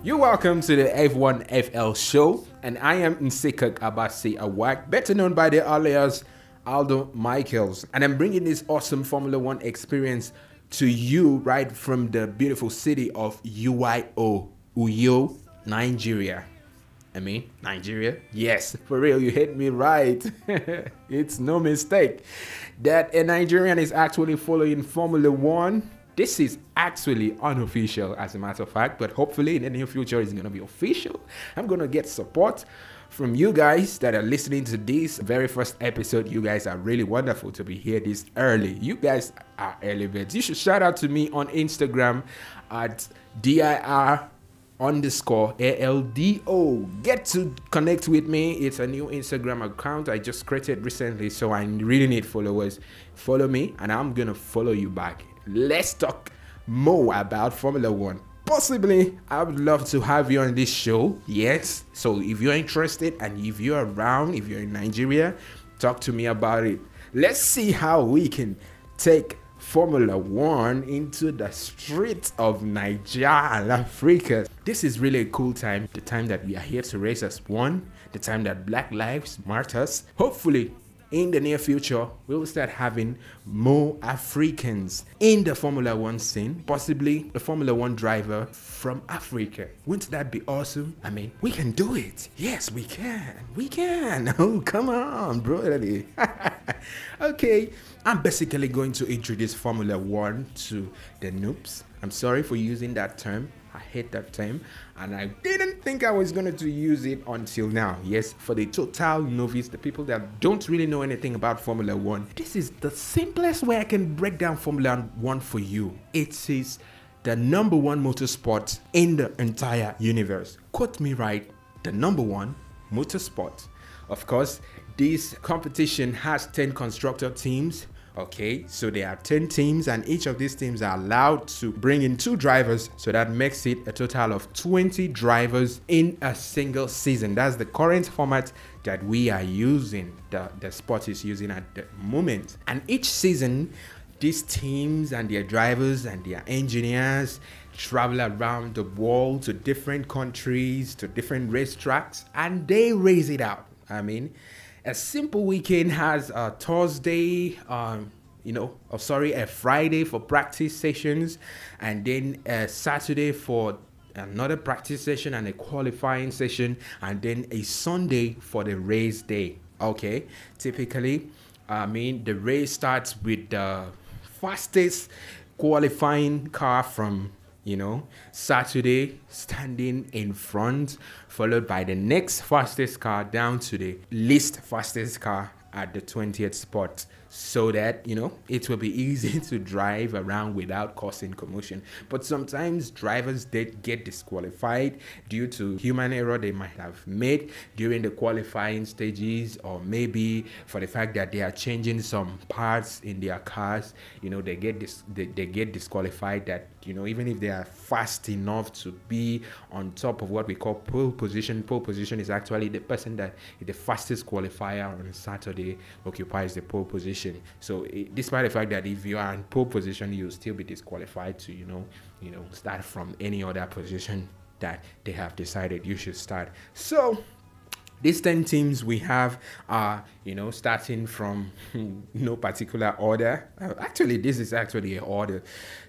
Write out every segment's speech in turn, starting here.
You're welcome to the F1FL show, and I am Nsekak Abasi Awak, better known by the alias Aldo Michaels, and I'm bringing this awesome Formula One experience to you right from the beautiful city of UIO, Uyo, Nigeria. I mean, Nigeria? Yes, for real, you hit me right. it's no mistake that a Nigerian is actually following Formula One. This is actually unofficial, as a matter of fact, but hopefully in the near future it's gonna be official. I'm gonna get support from you guys that are listening to this very first episode. You guys are really wonderful to be here this early. You guys are birds. You should shout out to me on Instagram at DIR underscore ALDO. Get to connect with me. It's a new Instagram account I just created recently, so I really need followers. Follow me, and I'm gonna follow you back. Let's talk more about Formula One. Possibly, I would love to have you on this show. Yes. So if you're interested and if you're around, if you're in Nigeria, talk to me about it. Let's see how we can take Formula One into the streets of Niger and Africa. This is really a cool time. The time that we are here to raise as one, the time that Black Lives Matters. Hopefully, in the near future, we will start having more Africans in the Formula One scene, possibly a Formula One driver from Africa. Wouldn't that be awesome? I mean, we can do it. Yes, we can. We can. Oh, come on, brother. okay, I'm basically going to introduce Formula One to the noobs. I'm sorry for using that term. I hate that term and I didn't think I was going to use it until now. Yes, for the total novice, the people that don't really know anything about Formula One, this is the simplest way I can break down Formula One for you. It is the number one motorsport in the entire universe. Quote me right, the number one motorsport. Of course, this competition has 10 constructor teams. Okay, so there are 10 teams, and each of these teams are allowed to bring in two drivers, so that makes it a total of 20 drivers in a single season. That's the current format that we are using, the, the sport is using at the moment. And each season, these teams and their drivers and their engineers travel around the world to different countries, to different racetracks, and they race it out. I mean, a simple weekend has a Thursday, um, you know, oh, sorry, a Friday for practice sessions, and then a Saturday for another practice session and a qualifying session, and then a Sunday for the race day. Okay, typically, I mean, the race starts with the fastest qualifying car from you know, Saturday standing in front, followed by the next fastest car down to the least fastest car at the 20th spot so that you know it will be easy to drive around without causing commotion. But sometimes drivers did get disqualified due to human error they might have made during the qualifying stages or maybe for the fact that they are changing some parts in their cars. You know they get this they, they get disqualified that you know even if they are fast enough to be on top of what we call pole position pole position is actually the person that the fastest qualifier on saturday occupies the pole position position. So it, despite the fact that if you are in pole position, you'll still be disqualified to you know you know start from any other position that they have decided you should start. So these 10 teams we have are you know starting from no particular order. Uh, actually this is actually an order.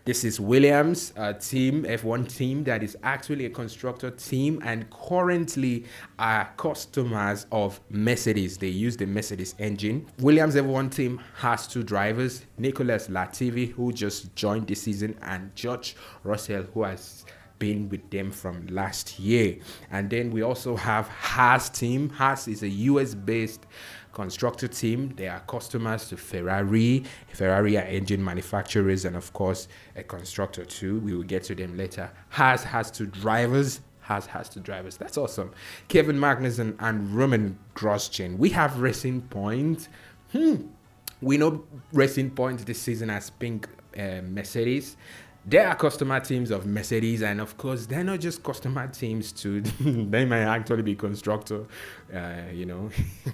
This is williams a team f1 team that is actually a constructor team and currently are customers of mercedes. They use the mercedes engine. Williams f1 team has two drivers nicholas latifi who just joined this season and george russell who has been with them from last year. And then we also have Haas team. Haas is a US based constructor team. They are customers to Ferrari. Ferrari are engine manufacturers and of course a constructor too. We will get to them later. Haas has two drivers. has has two drivers. That's awesome. Kevin Magnussen and Romain Grosjean. We have Racing Point. Hmm. We know Racing Point this season has pink uh, Mercedes they are customer teams of Mercedes, and of course, they're not just customer teams too. they might actually be constructor, uh, you know.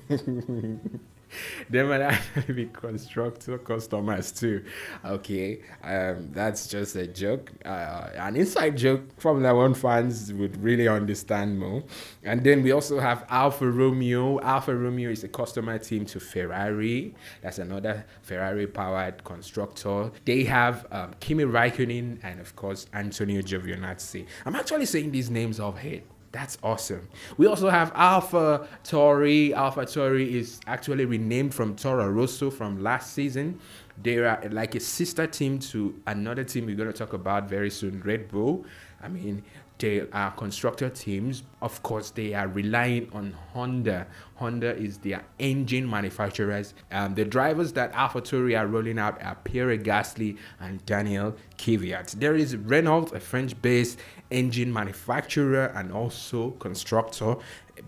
they might actually be constructor customers too. Okay, um, that's just a joke, uh, an inside joke. Formula One fans would really understand more. And then we also have Alfa Romeo. Alfa Romeo is a customer team to Ferrari. That's another Ferrari-powered constructor. They have um, Kimi Raikkonen and of course Antonio Giovinazzi. I'm actually saying these names off head that's awesome. We also have Alpha Tori. AlphaTauri is actually renamed from Toro Rosso from last season. They are like a sister team to another team we're going to talk about very soon, Red Bull. I mean, they are constructor teams. Of course, they are relying on Honda. Honda is their engine manufacturers. Um, the drivers that AlphaTauri are rolling out are Pierre Gasly and Daniil Kvyat. There is Renault, a French-based engine manufacturer and also constructor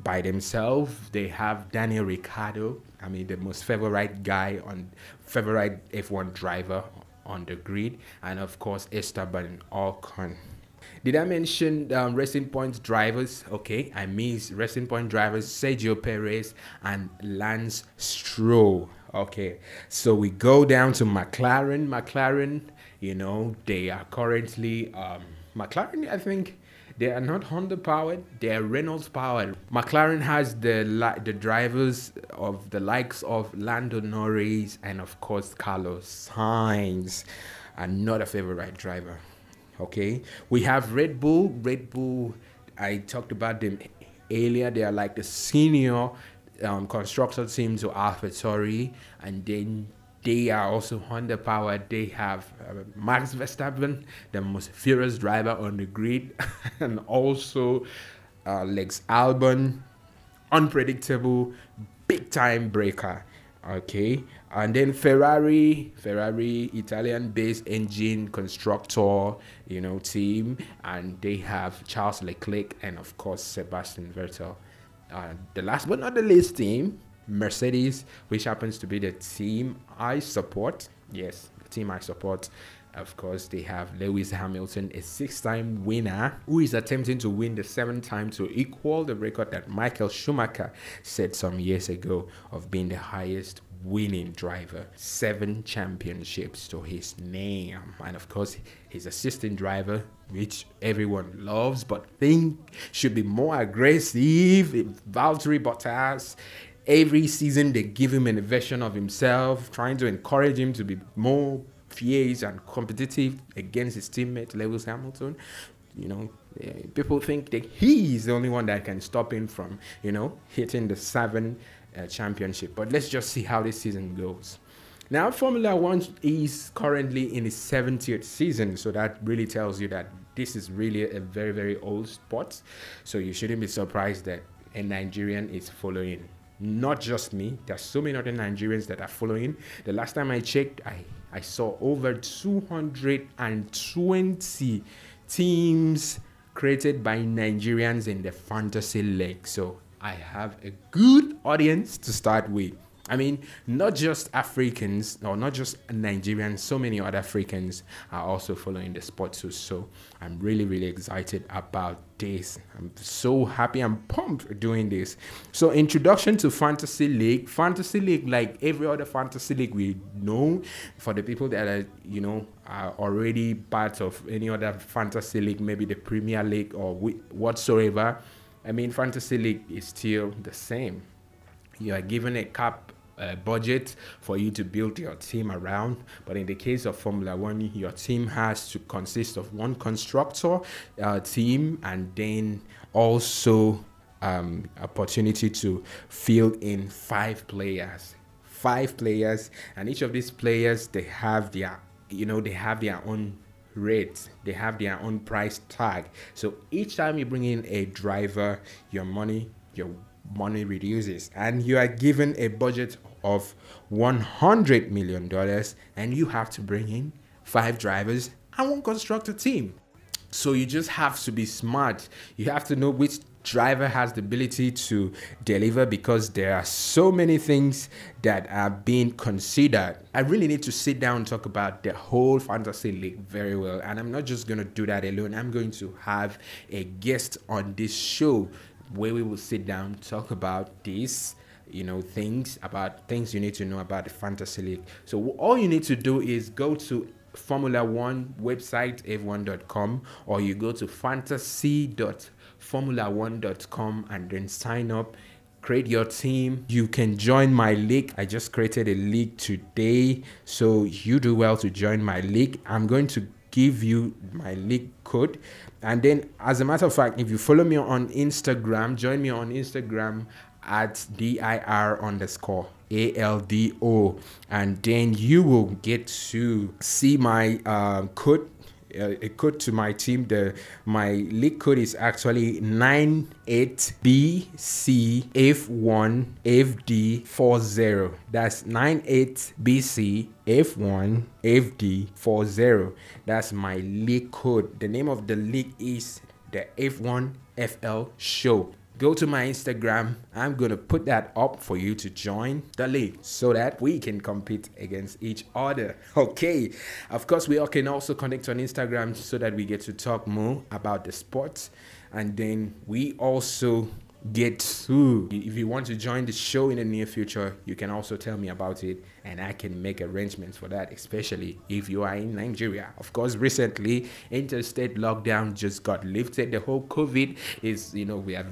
by themselves. They have Daniel Ricciardo. I mean, the most favorite guy on favorite F1 driver on the grid, and of course Esteban Ocon. Did I mention um, Racing Point drivers? Okay, I mean Racing Point drivers Sergio Perez and Lance Stroll. Okay, so we go down to McLaren. McLaren, you know, they are currently um, McLaren. I think they are not Honda powered; they are Renault powered. McLaren has the the drivers of the likes of Lando Norris and of course Carlos Sainz, another favorite driver. Okay, we have Red Bull. Red Bull, I talked about them earlier. They are like the senior um, constructor team to AlphaTauri, and then they are also Honda powered. They have uh, Max Verstappen, the most furious driver on the grid, and also uh, Lex Albon, unpredictable, big time breaker. Okay, and then Ferrari, Ferrari, Italian-based engine constructor, you know, team, and they have Charles Leclerc and of course Sebastian Vettel. Uh, the last but not the least team, Mercedes, which happens to be the team I support. Yes, the team I support. Of course, they have Lewis Hamilton, a six time winner who is attempting to win the seventh time to equal the record that Michael Schumacher set some years ago of being the highest winning driver. Seven championships to his name. And of course, his assistant driver, which everyone loves but think should be more aggressive, Valtteri Bottas every season they give him a version of himself, trying to encourage him to be more fierce and competitive against his teammate Lewis Hamilton. You know, eh, people think that he is the only one that can stop him from, you know, hitting the seven uh, championship. But let's just see how this season goes. Now, Formula One is currently in its 70th season, so that really tells you that this is really a very, very old sport. So you shouldn't be surprised that a Nigerian is following. Not just me, There are so many other Nigerians that are following. The last time I checked, I I saw over 220 teams created by Nigerians in the fantasy league. So I have a good audience to start with. I mean, not just Africans or not just Nigerians, so many other Africans are also following the sport too. So I'm really, really excited about this. I'm so happy. I'm pumped doing this. So, introduction to Fantasy League. Fantasy League, like every other Fantasy League we know, for the people that are, you know, are already part of any other Fantasy League, maybe the Premier League or whatsoever. I mean, Fantasy League is still the same. You are given a cap uh, budget for you to build your team around. But in the case of Formula One, your team has to consist of one constructor uh, team and then also um, opportunity to fill in five players. Five players, and each of these players they have their, you know, they have their own rate they have their own price tag so each time you bring in a driver your money your money reduces and you are given a budget of 100 million dollars and you have to bring in five drivers and one constructor team so you just have to be smart you have to know which driver has the ability to deliver because there are so many things that are being considered. I really need to sit down and talk about the whole fantasy league very well. And I'm not just going to do that alone. I'm going to have a guest on this show where we will sit down talk about this you know things about things you need to know about the fantasy league. So all you need to do is go to formula one website f1.com or you go to fantasy.formula1.com and then sign up create your team. You can join my league. I just created a league today so you do well to join my league. I'm going to give you my link code. And then as a matter of fact if you follow me on instagram join me on instagram at dir underscore aldo and then you will get to see my uh, code Uh, a code to my team. The my league code is actually 98BCF1FD40. That's 98BCF1FD40. That's my league code. The name of the league is the F1FL Show go to my Instagram. I'm going to put that up for you to join the league so that we can compete against each other. Okay. Of course, we all can also connect on Instagram so that we get to talk more about the sports. And then we also get to. If you want to join the show in the near future, you can also tell me about it and I can make arrangements for that, especially if you are in Nigeria. Of course, recently interstate lockdown just got lifted. The whole COVID is, you know, we are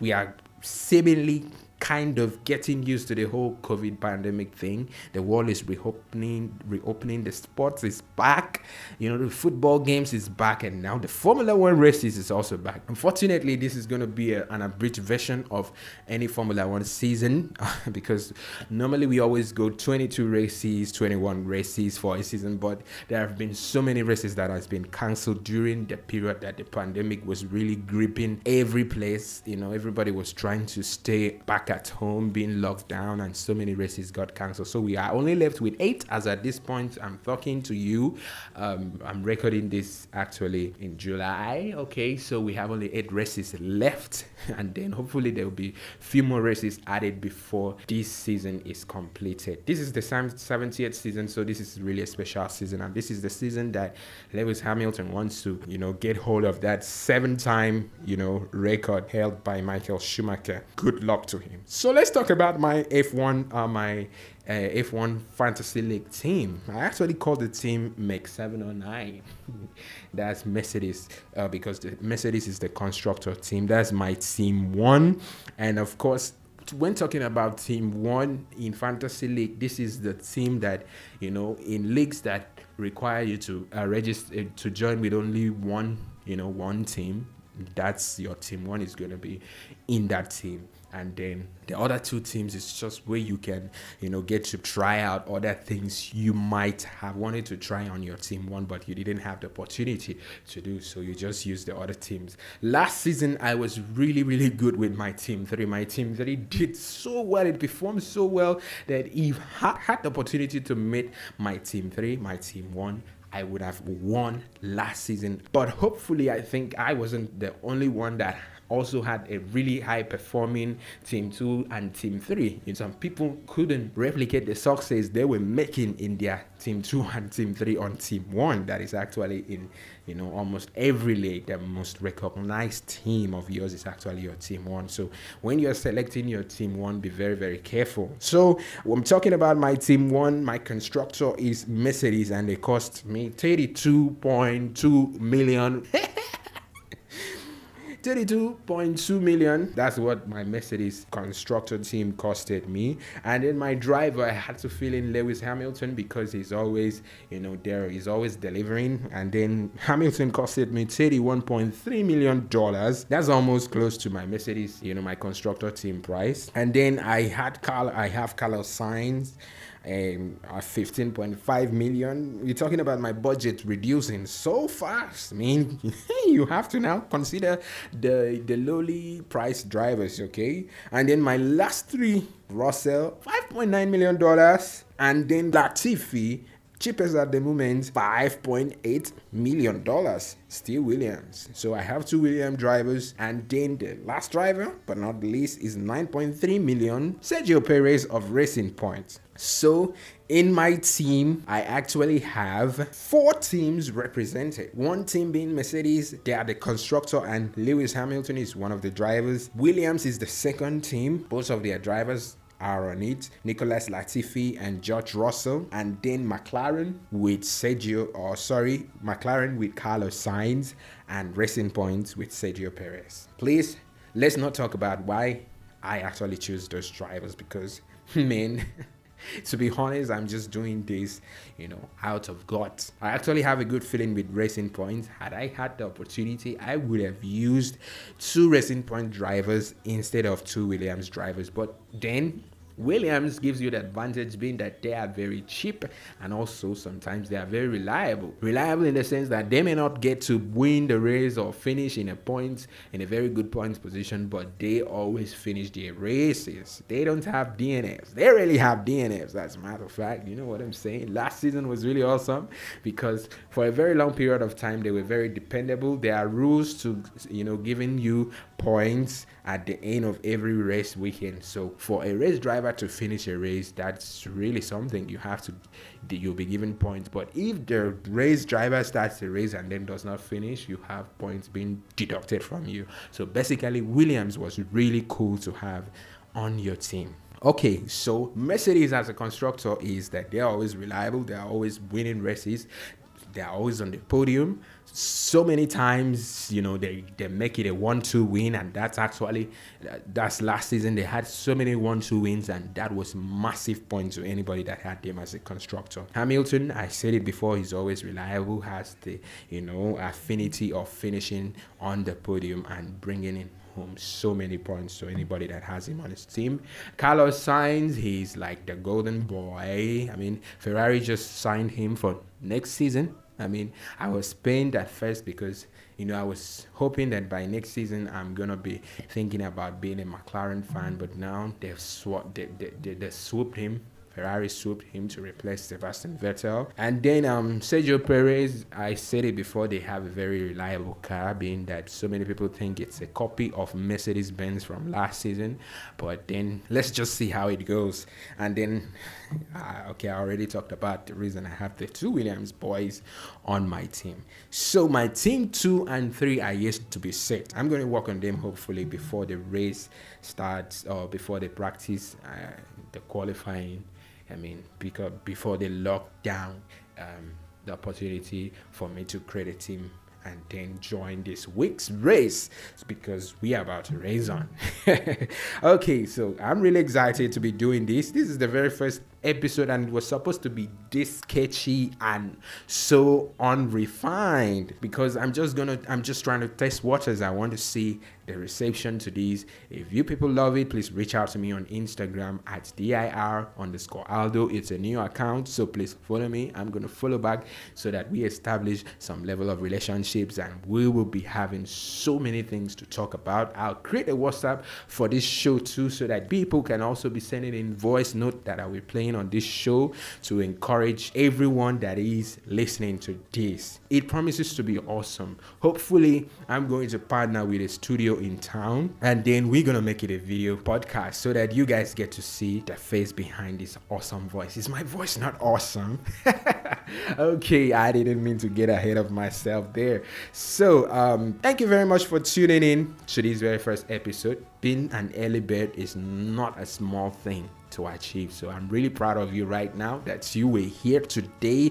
we are seemingly kind of getting used to the whole COVID pandemic thing. The world is reopening, reopening. The sports is back. You know, the football games is back, and now the Formula One races is also back. Unfortunately, this is going to be a, an abridged version of any Formula One season because normally we always go 22 races, 21 races for a season, but there have been so many races that has been cancelled during the period that the pandemic was really gripping every place. You know, everybody was trying to stay back at home being locked down and so many races got cancelled. So we are only left with eight as at this point I'm talking to you. Um, I'm recording this actually in July. Okay, so we have only eight races left and then hopefully there will be a few more races added before this season is completed. This is the 70th season, so this is really a special season and this is the season that Lewis Hamilton wants to, you know, get hold of that seven-time, you know, record held by Michael Schumacher. Good luck to him. So let's talk about my F1, uh, my uh, F1 Fantasy League team. I actually called the team Make 709. That's Mercedes uh, because the Mercedes is the constructor team. That's my team one, and of course. When talking about team one in fantasy league, this is the team that you know in leagues that require you to uh, register to join with only one, you know, one team. That's your team one is going to be in that team and then the other two teams is just where you can you know get to try out other things you might have wanted to try on your team one but you didn't have the opportunity to do. So you just use the other teams. Last season i was really really good with my team three. My team three did so well. It performed so well that if i had the opportunity to meet my team three my team one I would have won last season. But hopefully, I think I wasn't the only one that also had a really high performing team two and team three. And some people couldn't replicate the success they were making in their team two and team three on team one. That is actually in you know almost every league. The most recognized team of yours is actually your team one. So when you're selecting your team one, be very very careful. So I'm talking about my team one. My constructor is Mercedes, and they cost me 32.2 million. 32.2 million. That's what my Mercedes constructor team costed me. And then my driver, I had to fill in Lewis Hamilton because he's always, you know, there. He's always delivering. And then Hamilton costed me 31.3 million dollars. That's almost close to my Mercedes, you know, my constructor team price. And then I had Carl, I have Carlos Sainz um, at 15.5 million. You're talking about my budget reducing so fast. I mean, you have to now consider the the lowly price drivers, okay? And then my last three, Russell, 5.9 million dollars, and then Latifi cheapest at the moment 5.8 million dollars still williams so i have two william drivers and then the last driver but not the least is 9.3 million sergio perez of racing point so in my team, I actually have four teams represented. One team being Mercedes, they are the constructor, and Lewis Hamilton is one of the drivers. Williams is the second team. Both of their drivers are on it. Nicholas Latifi and George Russell, and then McLaren with Sergio, or sorry, McLaren with Carlos Sainz, and Racing Points with Sergio Perez. Please, let's not talk about why I actually choose those drivers because, man. to be honest, I'm just doing this, you know, out of guts. I actually have a good feeling with Racing Point. Had I had the opportunity, I would have used two Racing Point drivers instead of two Williams drivers. But then Williams gives you the advantage being that they are very cheap and also sometimes they are very reliable. Reliable in the sense that they may not get to win the race or finish in a point in a very good points position, but they always finish their races. They don't have DNFs. They really have DNFs, as a matter of fact. You know what I'm saying? Last season was really awesome because for a very long period of time they were very dependable. There are rules to you know giving you points at the end of every race weekend. So for a race driver to finish a race, that's really something you have to you'll be given points. But if the race driver starts the race and then does not finish, you have points being deducted from you. So basically Williams was really cool to have on your team. Okay, so Mercedes as a constructor is that they're always reliable, they're always winning races, they're always on the podium so many times you know they they make it a one-two win and that's actually that's last season they had so many one-two wins and that was massive point to anybody that had them as a constructor hamilton i said it before he's always reliable has the you know affinity of finishing on the podium and bringing in home so many points to anybody that has him on his team. Carlos Sainz, he's like the golden boy. I mean, Ferrari just signed him for next season. I mean, I was pained at first because you know I was hoping that by next season I'm gonna be thinking about being a McLaren fan, but now they've swapped, they, they, they, they swooped him Ferrari swooped him to replace Sebastian Vettel. And then um, Sergio Perez, I said it before, they have a very reliable car, being that so many people think it's a copy of Mercedes Benz from last season. But then let's just see how it goes. And then, uh, okay, I already talked about the reason I have the two Williams boys on my team. So my team two and three are yet to be set. I'm going to work on them hopefully before the race starts or before the practice, uh, the qualifying I mean, because before they locked down um, the opportunity for me to create a team and then join this week's race it's because we are about to race on. okay, so I'm really excited to be doing this. This is the very first episode and it was supposed to be this sketchy and so unrefined because I'm just gonna I'm just trying to test waters. I want to see the reception to these. If you people love it, please reach out to me on Instagram at dir underscore Aldo. It's a new account, so please follow me. I'm gonna follow back so that we establish some level of relationships and we will be having so many things to talk about. I'll create a WhatsApp for this show too so that people can also be sending in voice note that I will be playing on this show to encourage everyone that is listening to this. It promises to be awesome. Hopefully, I'm going to partner with a studio in town and then we're going to make it a video podcast so that you guys get to see the face behind this awesome voice. Is my voice not awesome? okay, I didn't mean to get ahead of myself there. So, um, thank you very much for tuning in to this very first episode. Being an early bird is not a small thing to achieve. So I'm really proud of you right now that you were here today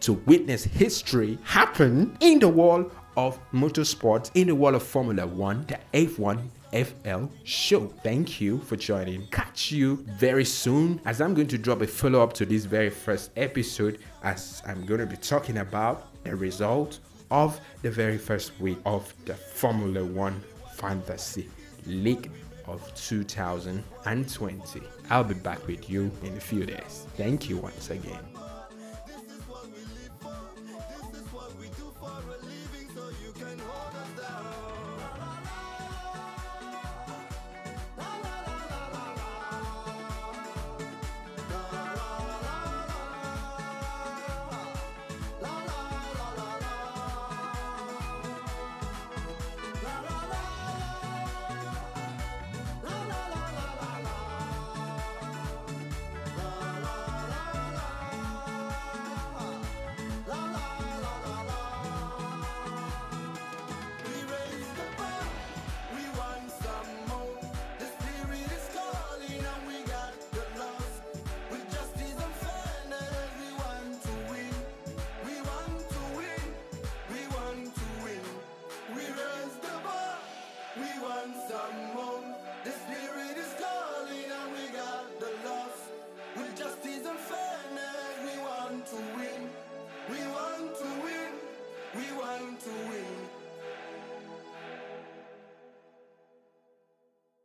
to witness history happen in the world of motorsports, in the world of Formula One, the F1 FL show. Thank you for joining. Catch you very soon as I'm going to drop a follow up to this very first episode as I'm going to be talking about the result of the very first week of the Formula One Fantasy League of 2020. I'll be back with you in a few days. Thank you once again.